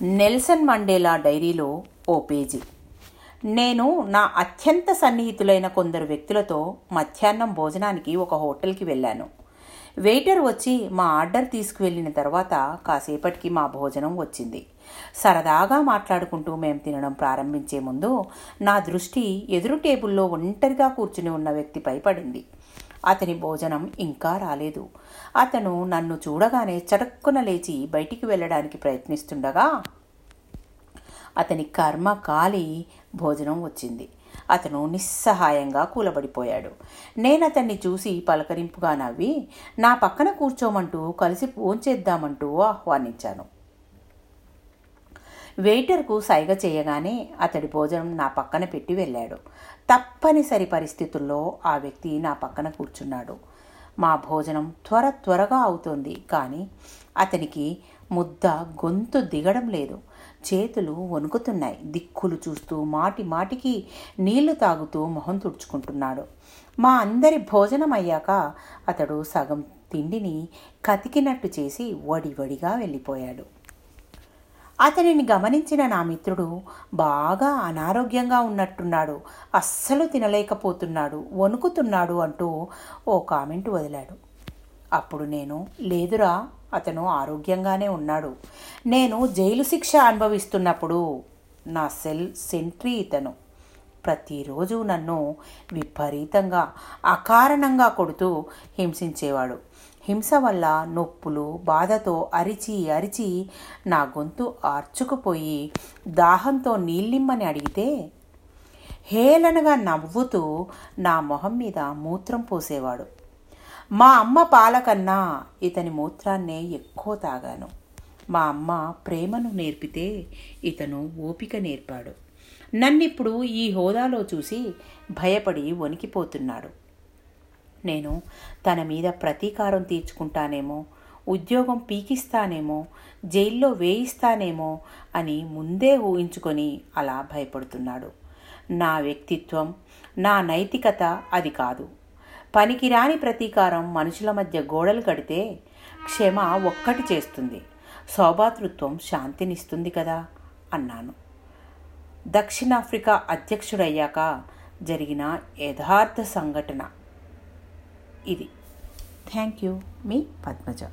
Nelson Mandela డైరీలో ఓ page. నేను నా అత్యంత సన్నిహితులైన కొందరు వ్యక్తులతో మధ్యాహ్నం భోజనానికి ఒక హోటల్కి వెళ్ళాను. వెయిటర్ వచ్చి మా ఆర్డర్ తీసుకువెళ్ళిన తర్వాత కాసేపటికి మా భోజనం వచ్చింది. సరదాగా మాట్లాడుకుంటూ మేము తినడం ప్రారంభించే ముందు నా దృష్టి ఎదురు టేబుల్లో ఒంటరిగా కూర్చుని ఉన్న వ్యక్తిపై పడింది అతని భోజనం ఇంకా రాలేదు. అతను నన్ను చూడగానే చటక్కున లేచి బయటికి వెళ్ళడానికి ప్రయత్నిస్తుండగా అతని కర్మ కాలి భోజనం వచ్చింది. అతను నిస్సహాయంగా కూలబడిపోయాడు. నేను అతన్ని చూసి పలకరింపుగా నవ్వి నా పక్కన కూర్చోమంటూ కలిసి ఫోన్ చేద్దామంటూ ఆహ్వానించాను. వెయిటర్కు సైగ చేయగానే అతడి భోజనం నా పక్కన పెట్టి వెళ్ళాడు. తప్పనిసరి పరిస్థితుల్లో ఆ వ్యక్తి నా పక్కన కూర్చున్నాడు. మా భోజనం త్వర త్వరగా అవుతోంది కానీ అతనికి ముద్ద గొంతు దిగడం లేదు. చేతులు వణుకుతున్నాయి. దిక్కులు చూస్తూ మాటి మాటికి నీళ్ళు తాగుతూ మొహం తుడుచుకుంటున్నాడు. మా అందరి భోజనం అయ్యాక అతడు సగం తిండిని కతికినట్టు చేసి వడివడిగా వెళ్ళిపోయాడు. అతనిని గమనించిన నా మిత్రుడు బాగా అనారోగ్యంగా ఉన్నట్టున్నాడు. అస్సలు తినలేకపోతున్నాడు. వణుకుతున్నాడు అంటూ ఓ కామెంట్ వదిలాడు. అప్పుడు నేను లేదురా అతను ఆరోగ్యంగానే ఉన్నాడు. నేను జైలు శిక్ష అనుభవిస్తున్నప్పుడు నా సెల్ సెంట్రీ ఇతను. ప్రతిరోజు నన్ను విపరీతంగా అకారణంగా కొడుతూ హింసించేవాడు. హింస వల్ల నొప్పులు బాధతో అరిచి అరిచి నా గొంతు ఆర్చుకుపోయి దాహంతో నీళ్ళిమ్మని అడిగితే హేళనగా నవ్వుతూ నా మొహం మీద మూత్రం పోసేవాడు. మా అమ్మ పాలకన్నా ఇతని మూత్రాన్నే ఎక్కువ తాగాను. మా అమ్మ ప్రేమను నేర్పితే ఇతను ఓపిక నేర్పాడు. నన్నిప్పుడు ఈ హోదాలో చూసి భయపడి వణికిపోతున్నాడు. నేను తన మీద ప్రతీకారం తీర్చుకుంటానేమో ఉద్యోగం పీకిస్తానేమో జైల్లో వేయిస్తానేమో అని ముందే ఊహించుకొని అలా భయపడుతున్నాడు. నా వ్యక్తిత్వం నా నైతికత అది కాదు. పనికిరాని ప్రతీకారం మనుషుల మధ్య గోడలు కడితే క్షమ ఒక్కటి చేస్తుంది. సౌభాతృత్వం శాంతినిస్తుంది కదా అన్నాను. దక్షిణాఫ్రికా అధ్యక్షుడయ్యాక జరిగిన యథార్థ సంఘటన. ఇది. థ్యాంక్ యూ మీ పద్మజ.